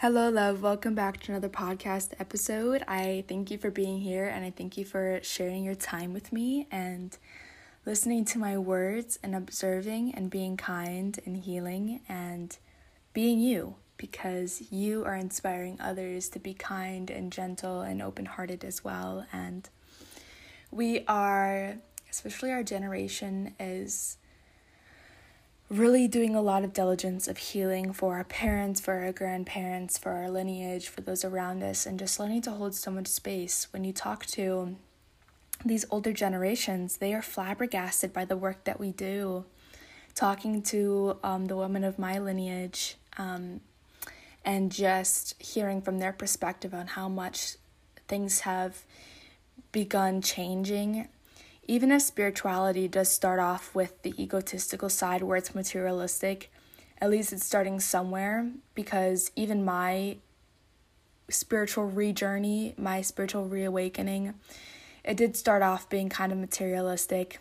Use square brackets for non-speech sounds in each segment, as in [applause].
Hello, love. Welcome back to another podcast episode. I thank you for being here and I thank you for sharing your time with me and listening to my words and observing and being kind and healing and being you because you are inspiring others to be kind and gentle and open hearted as well. And we are, especially our generation, is really doing a lot of diligence of healing for our parents, for our grandparents, for our lineage, for those around us, and just learning to hold so much space. When you talk to these older generations, they are flabbergasted by the work that we do. Talking to um, the women of my lineage um, and just hearing from their perspective on how much things have begun changing even if spirituality does start off with the egotistical side where it's materialistic, at least it's starting somewhere because even my spiritual re-journey, my spiritual reawakening, it did start off being kind of materialistic.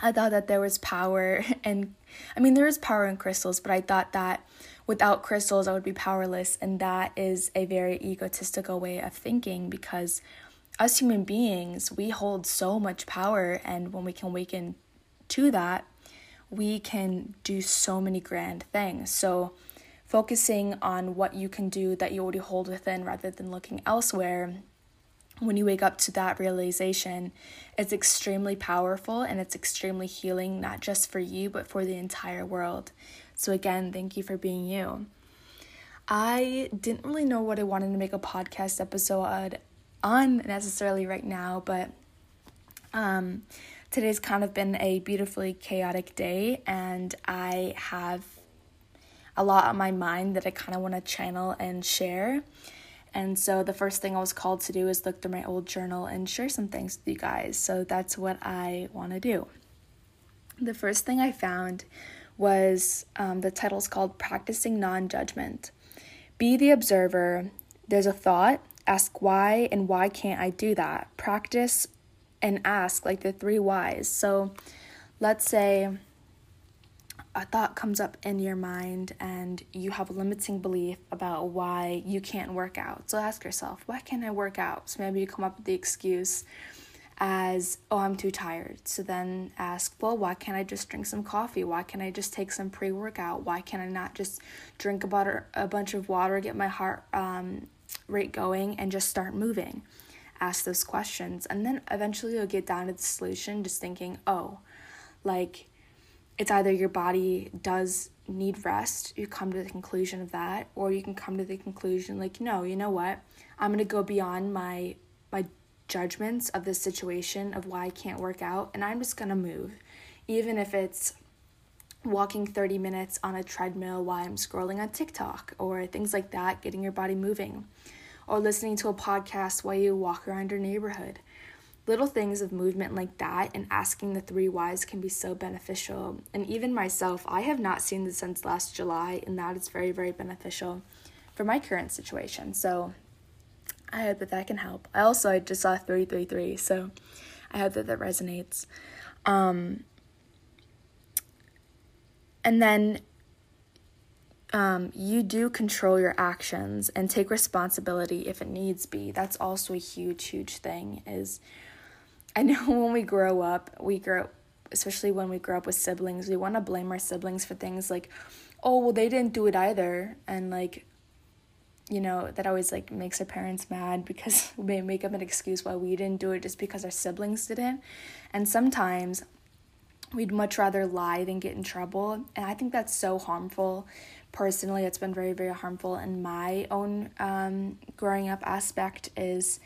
I thought that there was power [laughs] and I mean there is power in crystals, but I thought that without crystals I would be powerless and that is a very egotistical way of thinking because us human beings, we hold so much power, and when we can awaken to that, we can do so many grand things. So, focusing on what you can do that you already hold within rather than looking elsewhere, when you wake up to that realization, it's extremely powerful and it's extremely healing, not just for you, but for the entire world. So, again, thank you for being you. I didn't really know what I wanted to make a podcast episode on necessarily right now, but um, today's kind of been a beautifully chaotic day, and I have a lot on my mind that I kind of want to channel and share. And so the first thing I was called to do is look through my old journal and share some things with you guys. So that's what I want to do. The first thing I found was um, the title's called Practicing Non Judgment. Be the observer. There's a thought, Ask why and why can't I do that? Practice and ask, like the three whys. So let's say a thought comes up in your mind and you have a limiting belief about why you can't work out. So ask yourself, why can't I work out? So maybe you come up with the excuse as, oh, I'm too tired. So then ask, well, why can't I just drink some coffee? Why can't I just take some pre workout? Why can't I not just drink about a bunch of water, get my heart um, rate going and just start moving. Ask those questions. And then eventually you'll get down to the solution, just thinking, oh, like it's either your body does need rest, you come to the conclusion of that, or you can come to the conclusion like, no, you know what? I'm gonna go beyond my my judgments of the situation of why I can't work out and I'm just gonna move. Even if it's walking 30 minutes on a treadmill while I'm scrolling on TikTok or things like that, getting your body moving, or listening to a podcast while you walk around your neighborhood. Little things of movement like that and asking the three whys can be so beneficial. And even myself, I have not seen this since last July, and that is very, very beneficial for my current situation. So I hope that that can help. I also I just saw 333, so I hope that that resonates. Um, and then um, you do control your actions and take responsibility if it needs be. That's also a huge, huge thing. Is I know [laughs] when we grow up, we grow, especially when we grow up with siblings, we want to blame our siblings for things like, oh, well, they didn't do it either, and like, you know, that always like makes our parents mad because [laughs] we make up an excuse why we didn't do it just because our siblings didn't. And sometimes we'd much rather lie than get in trouble. And I think that's so harmful. Personally, it's been very, very harmful in my own um, growing up aspect is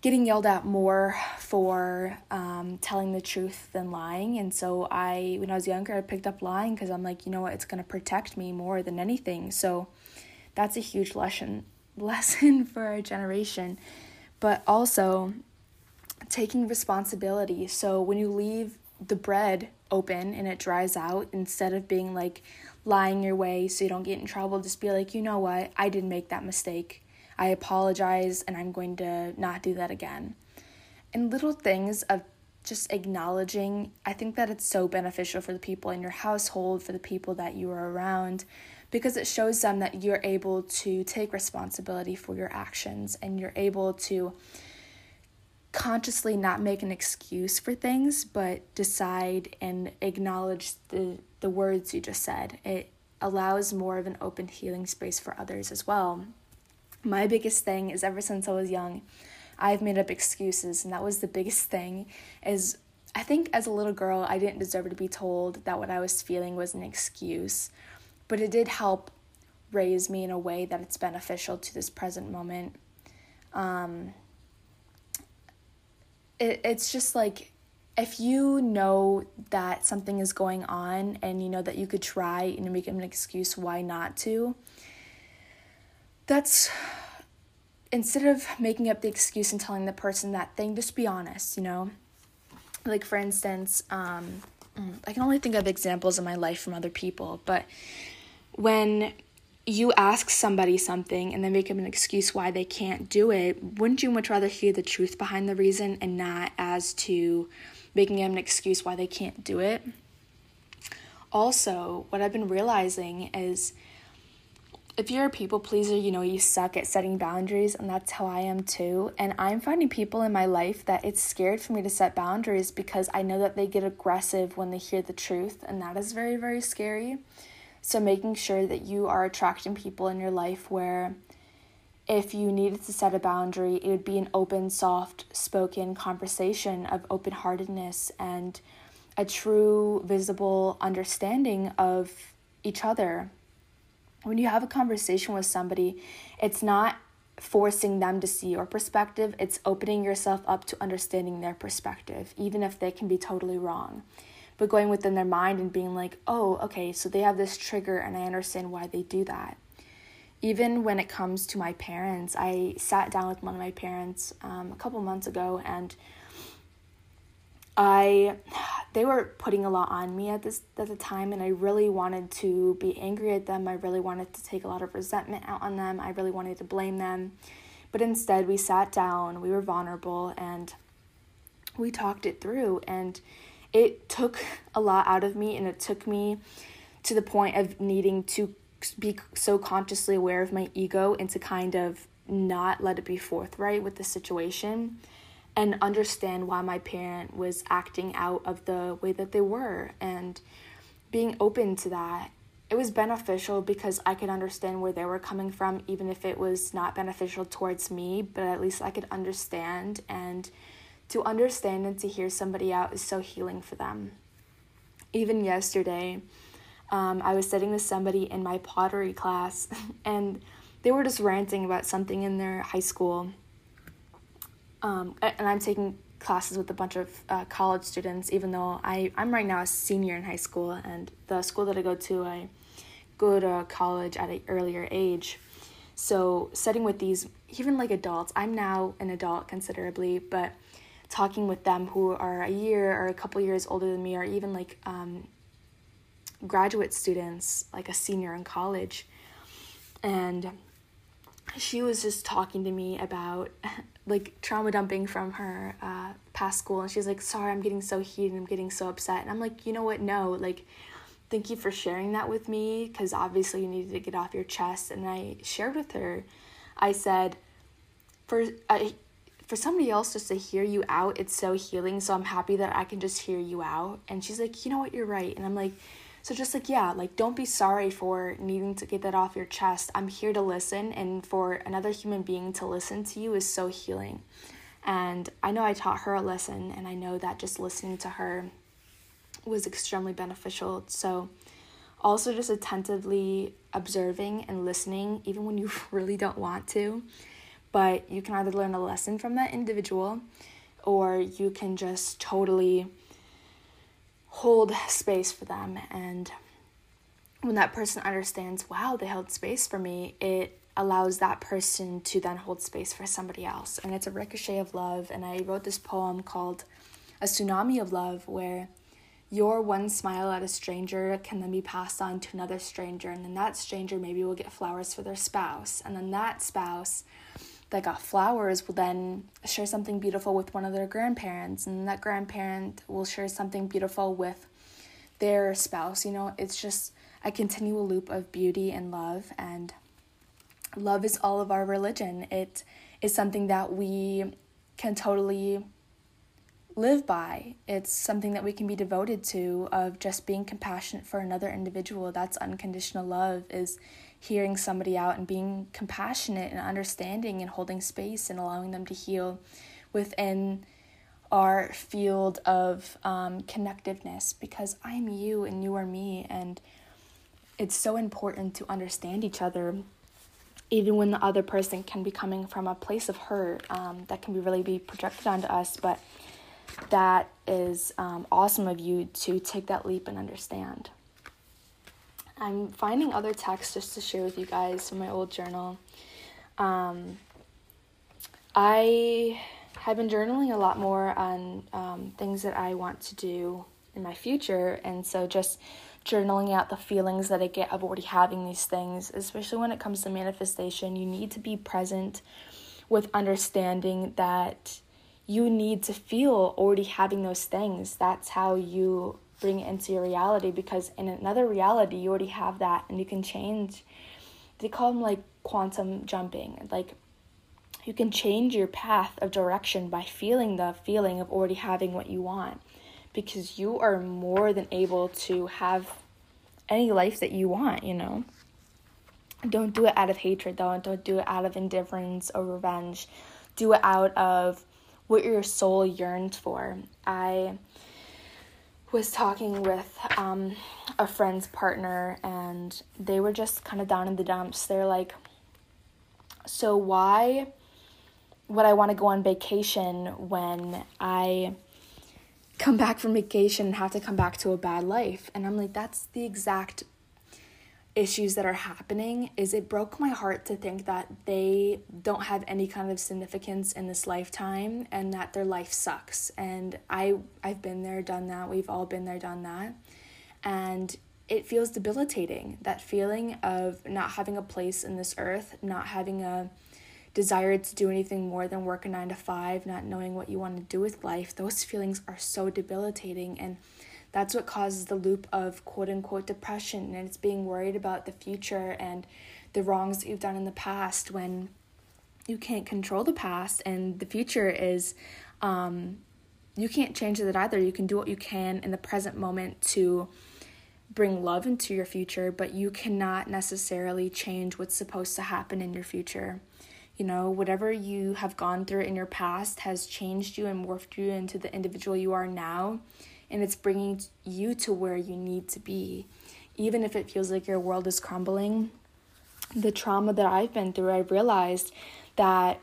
getting yelled at more for um, telling the truth than lying. And so I, when I was younger, I picked up lying because I'm like, you know what, it's going to protect me more than anything. So that's a huge lesson [laughs] lesson for our generation. But also taking responsibility. So when you leave the bread open and it dries out instead of being like lying your way so you don't get in trouble just be like you know what? I didn't make that mistake. I apologize and i'm going to not do that again. And little things of just acknowledging i think that it's so beneficial for the people in your household for the people that you are around because it shows them that you're able to take responsibility for your actions and you're able to consciously not make an excuse for things but decide and acknowledge the the words you just said. It allows more of an open healing space for others as well. My biggest thing is ever since i was young i've made up excuses and that was the biggest thing is i think as a little girl i didn't deserve to be told that what i was feeling was an excuse but it did help raise me in a way that it's beneficial to this present moment. Um, it, it's just like if you know that something is going on and you know that you could try and make an excuse why not to, that's instead of making up the excuse and telling the person that thing, just be honest, you know? Like, for instance, um, I can only think of examples in my life from other people, but when you ask somebody something and they make up an excuse why they can't do it, wouldn't you much rather hear the truth behind the reason and not as to making up an excuse why they can't do it? Also, what I've been realizing is if you're a people pleaser, you know, you suck at setting boundaries, and that's how I am too. And I'm finding people in my life that it's scared for me to set boundaries because I know that they get aggressive when they hear the truth, and that is very, very scary. So, making sure that you are attracting people in your life where if you needed to set a boundary, it would be an open, soft spoken conversation of open heartedness and a true, visible understanding of each other. When you have a conversation with somebody, it's not forcing them to see your perspective, it's opening yourself up to understanding their perspective, even if they can be totally wrong but going within their mind and being like, oh, okay, so they have this trigger and I understand why they do that. Even when it comes to my parents, I sat down with one of my parents um, a couple months ago and I they were putting a lot on me at this at the time and I really wanted to be angry at them. I really wanted to take a lot of resentment out on them. I really wanted to blame them. But instead we sat down, we were vulnerable and we talked it through and it took a lot out of me and it took me to the point of needing to be so consciously aware of my ego and to kind of not let it be forthright with the situation and understand why my parent was acting out of the way that they were. And being open to that it was beneficial because I could understand where they were coming from, even if it was not beneficial towards me, but at least I could understand and to understand and to hear somebody out is so healing for them. Even yesterday, um, I was sitting with somebody in my pottery class, [laughs] and they were just ranting about something in their high school. Um, and I'm taking classes with a bunch of uh, college students, even though I, I'm right now a senior in high school, and the school that I go to, I go to college at an earlier age. So, sitting with these, even like adults, I'm now an adult considerably, but talking with them who are a year or a couple years older than me, or even like um, graduate students, like a senior in college. And she was just talking to me about [laughs] like trauma dumping from her uh, past school. And she's like, Sorry, I'm getting so heated, I'm getting so upset. And I'm like, You know what? No, like, thank you for sharing that with me because obviously you needed to get off your chest. And I shared with her, I said, for I, for somebody else just to hear you out, it's so healing. So I'm happy that I can just hear you out. And she's like, you know what, you're right. And I'm like, so just like, yeah, like don't be sorry for needing to get that off your chest. I'm here to listen. And for another human being to listen to you is so healing. And I know I taught her a lesson, and I know that just listening to her was extremely beneficial. So, also just attentively observing and listening, even when you [laughs] really don't want to, but you can either learn a lesson from that individual or you can just totally hold space for them. And when that person understands wow they held space for me it allows that person to then hold space for somebody else. And it's a ricochet of love. And i wrote this poem called a tsunami of love where your one smile at a stranger can then be passed on to another stranger. And then that stranger maybe will get flowers for their spouse. And then that spouse that got flowers will then share something beautiful with one of their grandparents, and that grandparent will share something beautiful with their spouse. You know, it's just a continual loop of beauty and love. And love is all of our religion. It is something that we can totally live by. It's something that we can be devoted to of just being compassionate for another individual. That's unconditional love is hearing somebody out and being compassionate and understanding and holding space and allowing them to heal within our field of um, connectiveness because I'm you and you are me and it's so important to understand each other even when the other person can be coming from a place of hurt um, that can be really be projected onto us but that is um, awesome of you to take that leap and understand i'm finding other texts just to share with you guys from my old journal um, i have been journaling a lot more on um, things that i want to do in my future and so just journaling out the feelings that I get of already having these things, especially when it comes to manifestation. You need to be present with understanding that you need to feel already having those things. That's how you bring it into your reality because in another reality, you already have that and you can change. They call them like quantum jumping. Like you can change your path of direction by feeling the feeling of already having what you want because you are more than able to have any life that you want, you know. Don't do it out of hatred though, don't do it out of indifference or revenge. Do it out of what your soul yearns for. I was talking with um, a friend's partner and they were just kind of down in the dumps. They're like, So, why would I want to go on vacation when I come back from vacation and have to come back to a bad life. And I'm like, that's the exact issues that are happening is it broke my heart to think that they don't have any kind of significance in this lifetime and that their life sucks. And i i've been there done that. We've all been there done that. And it feels debilitating that feeling of not having a place in this earth not having a desire to do anything more than work a nine to five, not knowing what you want to do with life, those feelings are so debilitating. And that's what causes the loop of quote unquote depression. And it's being worried about the future and the wrongs that you've done in the past when you can't control the past and the future is um, you can't change that either. You can do what you can in the present moment to bring love into your future, but you cannot necessarily change what's supposed to happen in your future. You know, whatever you have gone through in your past has changed you and morphed you into the individual you are now, and it's bringing you to where you need to be. Even if it feels like your world is crumbling, the trauma that I've been through, I realized that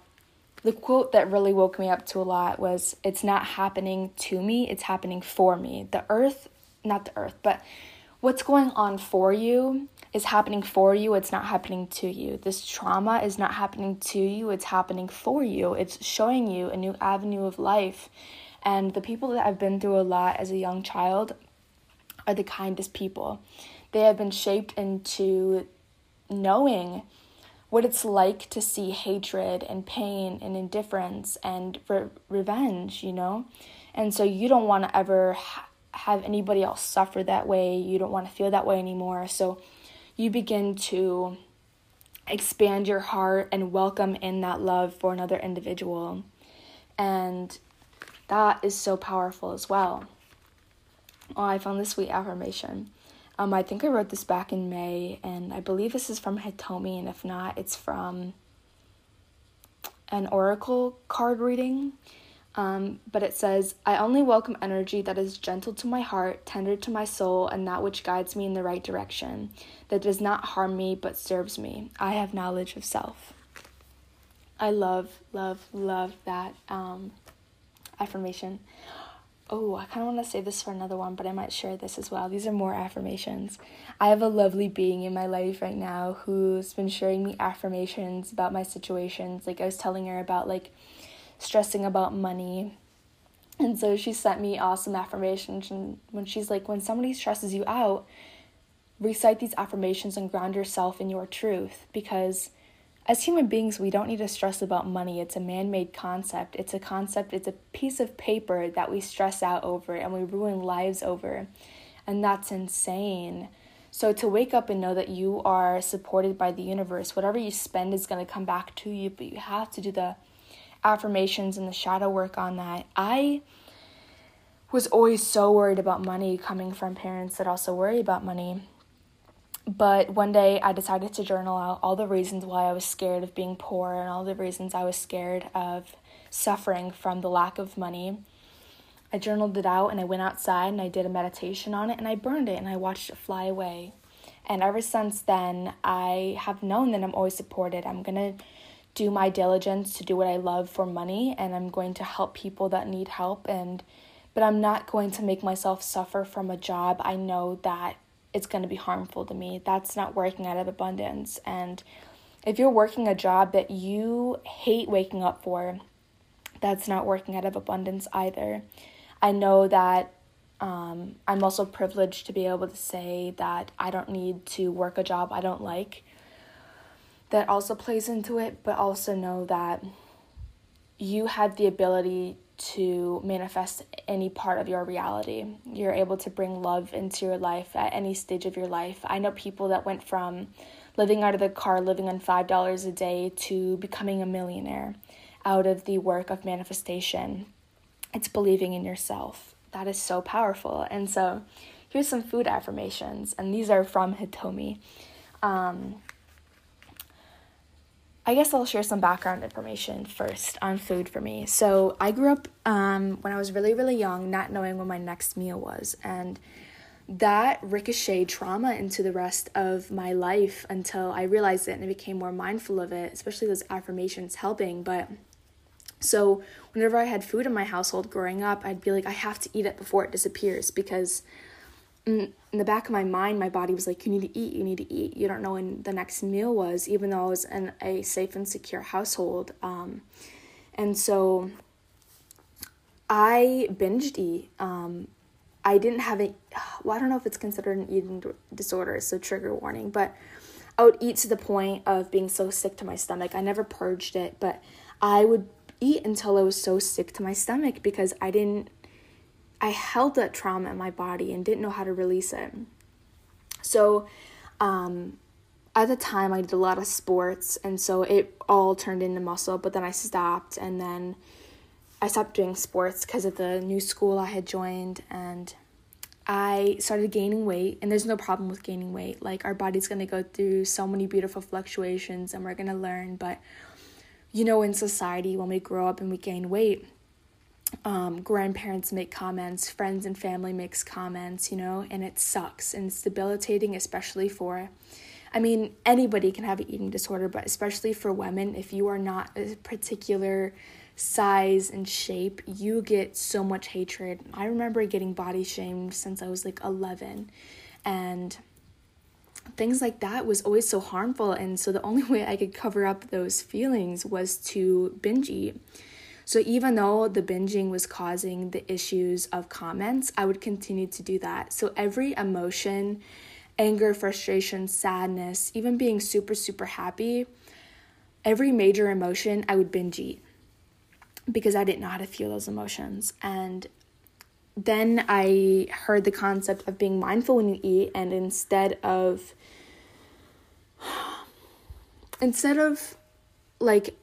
the quote that really woke me up to a lot was it's not happening to me, it's happening for me. The earth, not the earth, but what's going on for you is happening for you, it's not happening to you. This trauma is not happening to you, it's happening for you. It's showing you a new avenue of life. And the people that I've been through a lot as a young child are the kindest people. They have been shaped into knowing what it's like to see hatred and pain and indifference and re- revenge, you know? And so you don't want to ever ha- have anybody else suffer that way. You don't want to feel that way anymore. So you begin to expand your heart and welcome in that love for another individual. And that is so powerful as well. Oh, I found this sweet affirmation. Um, I think I wrote this back in May, and I believe this is from Hitomi, and if not, it's from an oracle card reading. Um, but it says, I only welcome energy that is gentle to my heart, tender to my soul, and that which guides me in the right direction, that does not harm me but serves me. I have knowledge of self. I love, love, love that um, affirmation. Oh, I kind of want to say this for another one, but I might share this as well. These are more affirmations. I have a lovely being in my life right now who's been sharing me affirmations about my situations. Like I was telling her about like stressing about money. And so she sent me awesome affirmations. And when she's like, when somebody stresses you out, recite these affirmations and ground yourself in your truth because as human beings, we don't need to stress about money. It's a man made concept. It's a concept, it's a piece of paper that we stress out over and we ruin lives over. And that's insane. So to wake up and know that you are supported by the universe, whatever you spend is going to come back to you, but you have to do the affirmations and the shadow work on that. I was always so worried about money coming from parents that also worry about money. But one day I decided to journal out all the reasons why I was scared of being poor and all the reasons I was scared of suffering from the lack of money. I journaled it out and I went outside and I did a meditation on it and I burned it and I watched it fly away. And ever since then, I have known that I'm always supported. I'm going to do my diligence to do what I love for money and I'm going to help people that need help and but I'm not going to make myself suffer from a job I know that it's going to be harmful to me. That's not working out of abundance. And if you're working a job that you hate waking up for, that's not working out of abundance either. I know that um, I'm also privileged to be able to say that I don't need to work a job I don't like. That also plays into it, but also know that you have the ability to manifest any part of your reality. You're able to bring love into your life at any stage of your life. I know people that went from living out of the car, living on $5 a day, to becoming a millionaire out of the work of manifestation. It's believing in yourself. That is so powerful. And so, here's some food affirmations, and these are from Hitomi. Um, I guess I'll share some background information first on food for me. So I grew up um, when I was really, really young, not knowing what my next meal was. And that ricocheted trauma into the rest of my life until I realized it and I became more mindful of it, especially those affirmations helping. But so whenever I had food in my household growing up, I'd be like, I have to eat it before it disappears because in, the back of my mind, my body was like, you need to eat, you need to eat. You don't know when the next meal was, even though I was in a safe and secure household. Um, and so I binged eat. Um, I didn't have a, well, I don't know if it's considered an eating disorder, so trigger warning, but I would eat to the point of being so sick to my stomach. I never purged it, but I would eat until I was so sick to my stomach because I didn't I held that trauma in my body and didn't know how to release it. So, um, at the time, I did a lot of sports, and so it all turned into muscle, but then I stopped, and then I stopped doing sports because of the new school I had joined, and I started gaining weight, and there's no problem with gaining weight. Like, our body's gonna go through so many beautiful fluctuations, and we're gonna learn, but you know, in society, when we grow up and we gain weight, um, grandparents make comments, friends and family makes comments, you know, and it sucks and it's debilitating, especially for, I mean, anybody can have an eating disorder, but especially for women, if you are not a particular size and shape, you get so much hatred. I remember getting body shamed since I was like 11, and things like that was always so harmful. And so the only [laughs] way I could cover up those feelings was to binge eat so even though the binging was causing the issues of comments, I would continue to do that. So every emotion, anger, frustration, sadness, even being super, super happy, every major emotion, I would binge eat because I didn't know how to feel those emotions. And then I heard the concept of being mindful when you eat, and instead of [sighs] instead of like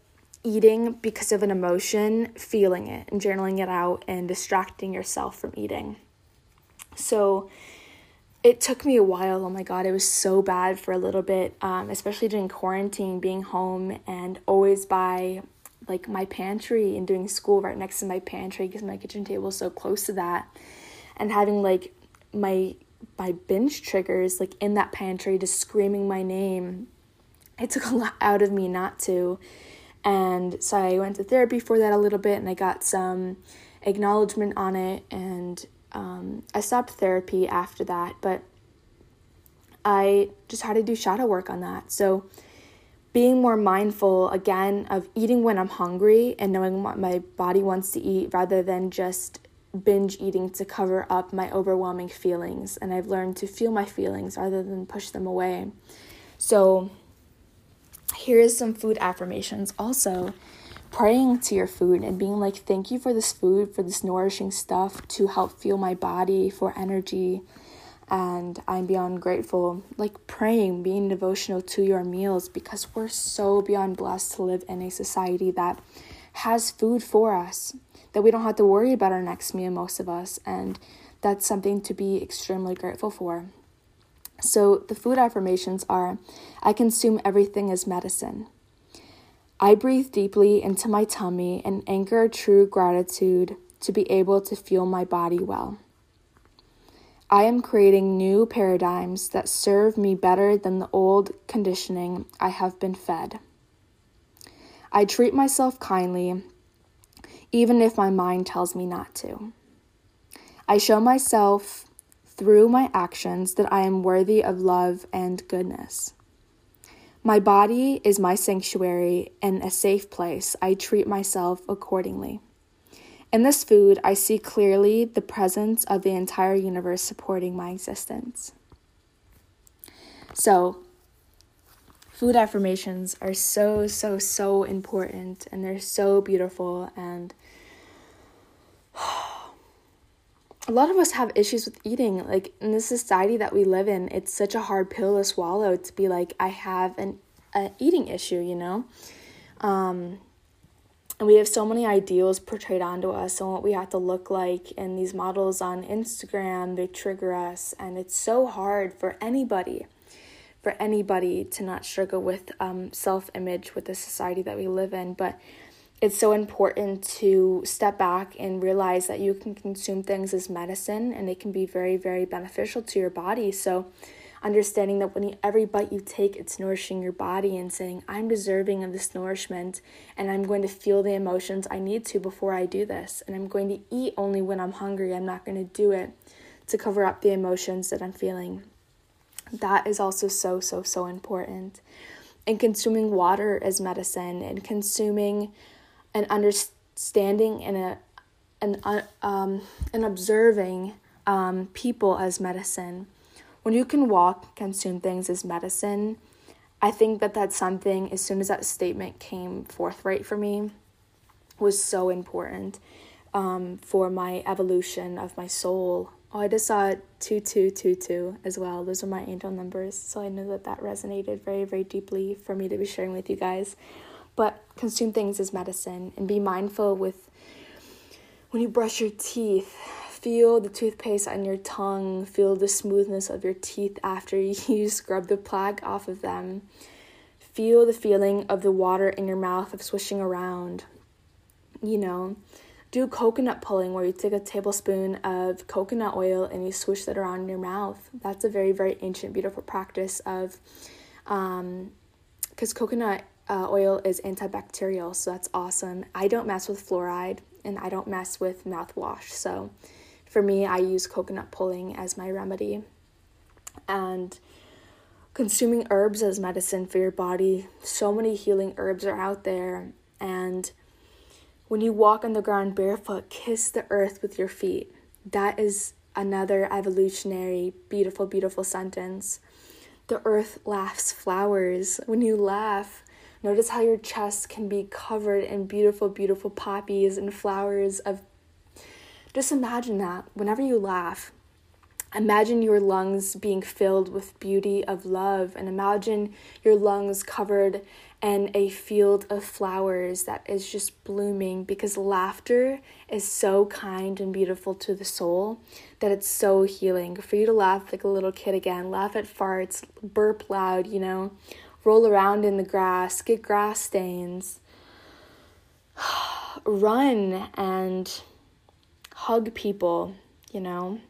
eating because of an emotion, feeling it and journaling it out and distracting yourself from eating. So it took me a while. Oh my God, it was so bad for a little bit, um, especially during quarantine, being home and always by like my pantry and doing school right next to my pantry because my kitchen table is so close to that. And having like my my binge triggers like in that pantry just screaming my name. It took a lot out of me not to. And so I went to therapy for that a little bit and I got some acknowledgement on it. And um, I stopped therapy after that, but I just had to do shadow work on that. So being more mindful again of eating when I'm hungry and knowing what my body wants to eat rather than just binge eating to cover up my overwhelming feelings. And I've learned to feel my feelings rather than push them away. So here is some food affirmations also praying to your food and being like thank you for this food for this nourishing stuff to help fuel my body for energy and I'm beyond grateful. Like praying, being devotional to your meals because we're so beyond blessed to live in a society that has food for us, that we don't have to worry about our next meal, most of us, and that's something to be extremely grateful for. So, the food affirmations are I consume everything as medicine. I breathe deeply into my tummy and anchor true gratitude to be able to feel my body well. I am creating new paradigms that serve me better than the old conditioning I have been fed. I treat myself kindly, even if my mind tells me not to. I show myself through my actions that I am worthy of love and goodness. My body is my sanctuary and a safe place. I treat myself accordingly. In this food, I see clearly the presence of the entire universe supporting my existence. So, food affirmations are so, so, so important and they're so beautiful. And a lot of us have issues with eating. Like in the society that we live in, it's such a hard pill to swallow to be like, I have an, an eating issue, you know? Um, and we have so many ideals portrayed onto us and what we have to look like and these models on instagram they trigger us and it's so hard for anybody for anybody to not struggle with um, self-image with the society that we live in but it's so important to step back and realize that you can consume things as medicine and it can be very very beneficial to your body so understanding that when you, every bite you take, it's nourishing your body and saying, I'm deserving of this nourishment and I'm going to feel the emotions I need to before I do this. And I'm going to eat only when I'm hungry. I'm not going to do it to cover up the emotions that I'm feeling. That is also so, so, so important. And consuming water as medicine and consuming and understanding and a and uh, um, and observing um, people as medicine when you can walk, consume things as medicine, I think that that's something, as soon as that statement came forthright for me, was so important um, for my evolution of my soul. Oh, I just saw 2222 as well. Those are my angel numbers. So I know that that resonated very, very deeply for me to be sharing with you guys. But consume things as medicine and be mindful with when you brush your teeth Feel the toothpaste on your tongue. Feel the smoothness of your teeth after [laughs] you scrub the plaque off of them. Feel the feeling of the water in your mouth of swishing around. You know, do coconut pulling where you take a tablespoon of coconut oil and you swish that around in your mouth. That's a very, very ancient, beautiful practice of, um, because coconut uh, oil is antibacterial, so that's awesome. I don't mess with fluoride and I don't mess with mouthwash, so for me, I use coconut pulling as my remedy. And consuming herbs as medicine for your body. So many healing herbs are out there. And when you walk on the ground barefoot, kiss the earth with your feet. That is another evolutionary, beautiful, beautiful sentence. The earth laughs flowers. When you laugh, notice how your chest can be covered in beautiful, beautiful poppies and flowers of just imagine that whenever you laugh, imagine your lungs being filled with beauty of love, and imagine your lungs covered in a field of flowers that is just blooming because laughter is so kind and beautiful to the soul that it's so healing. For you to laugh like a little kid again, laugh at farts, burp loud, you know, roll around in the grass, get grass stains, [sighs] run and hug people, you know.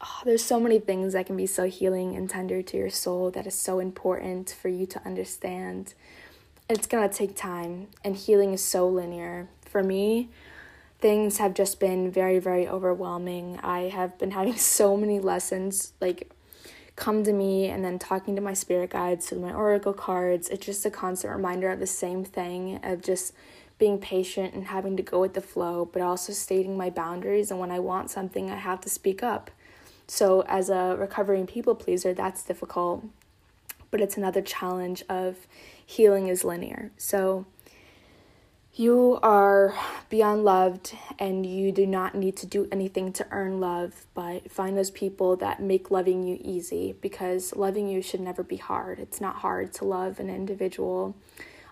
Oh, [sighs] there's so many things that can be so healing and tender to your soul that is so important for you to understand. It's gonna take time, and healing is so linear. For me, things have just been very, very overwhelming. I have been [laughs] having so many lessons like come to me and then talking to my spirit guides, to my oracle cards. It's just a constant reminder of the same thing of just being patient and having to go with the flow, but also stating my boundaries. And when I want something, I have to speak up. So, as a recovering people pleaser, that's difficult, but it's another challenge of healing is linear. So, You are beyond loved, and you do not need to do anything to earn love, but find those people that make loving you easy because loving you should never be hard. It's not hard to love an individual.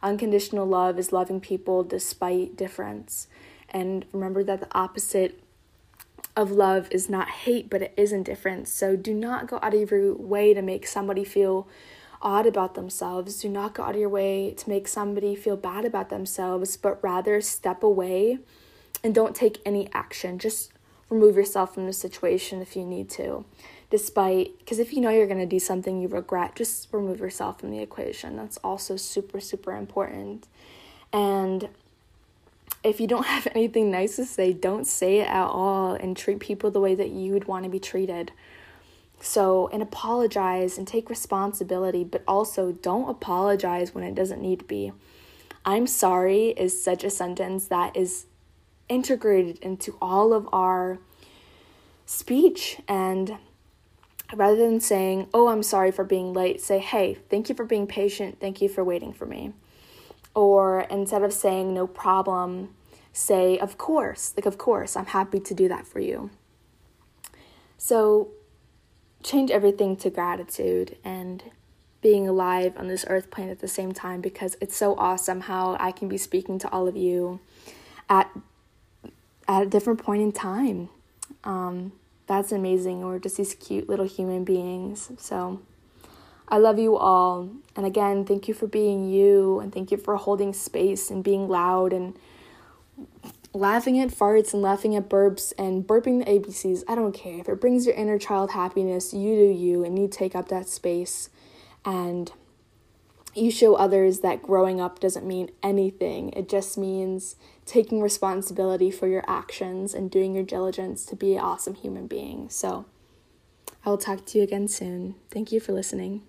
Unconditional love is loving people despite difference. And remember that the opposite of love is not hate, but it is indifference. So do not go out of your way to make somebody feel odd about themselves. Do not go out of your way to make somebody feel bad about themselves, but rather step away and don't take any action. Just remove yourself from the situation if you need to. Despite, because if you know you're going to do something you regret, just remove yourself from the equation. That's also super, super important. And if you don't [laughs] have anything nice to say, don't say it at all and treat people the way that you would want to be treated. So, and apologize and take responsibility, but also don't apologize when it doesn't need to be. I'm sorry is such a sentence that is integrated into all of our speech. And rather than saying, Oh, I'm sorry for being late, say, Hey, thank you for being patient. Thank you for waiting for me. Or instead of saying no problem, say, Of course, like, of course, I'm happy to do that for you. So, change everything to gratitude and being alive on this earth plane at the same time because it's so awesome how I can be speaking to all of you at at a different point in time. Um, that's amazing. We're just these cute little human beings. So I love you all. And again, thank you for being you and thank you for holding space and being loud and laughing at farts and laughing at burps and burping the ABCs, I don't care. If it brings your inner child happiness, you do you and you take up that space and you show others that growing up doesn't mean anything. It just means taking responsibility for your actions and doing your diligence to be an awesome human being. So, I will talk to you again soon. Thank you for listening.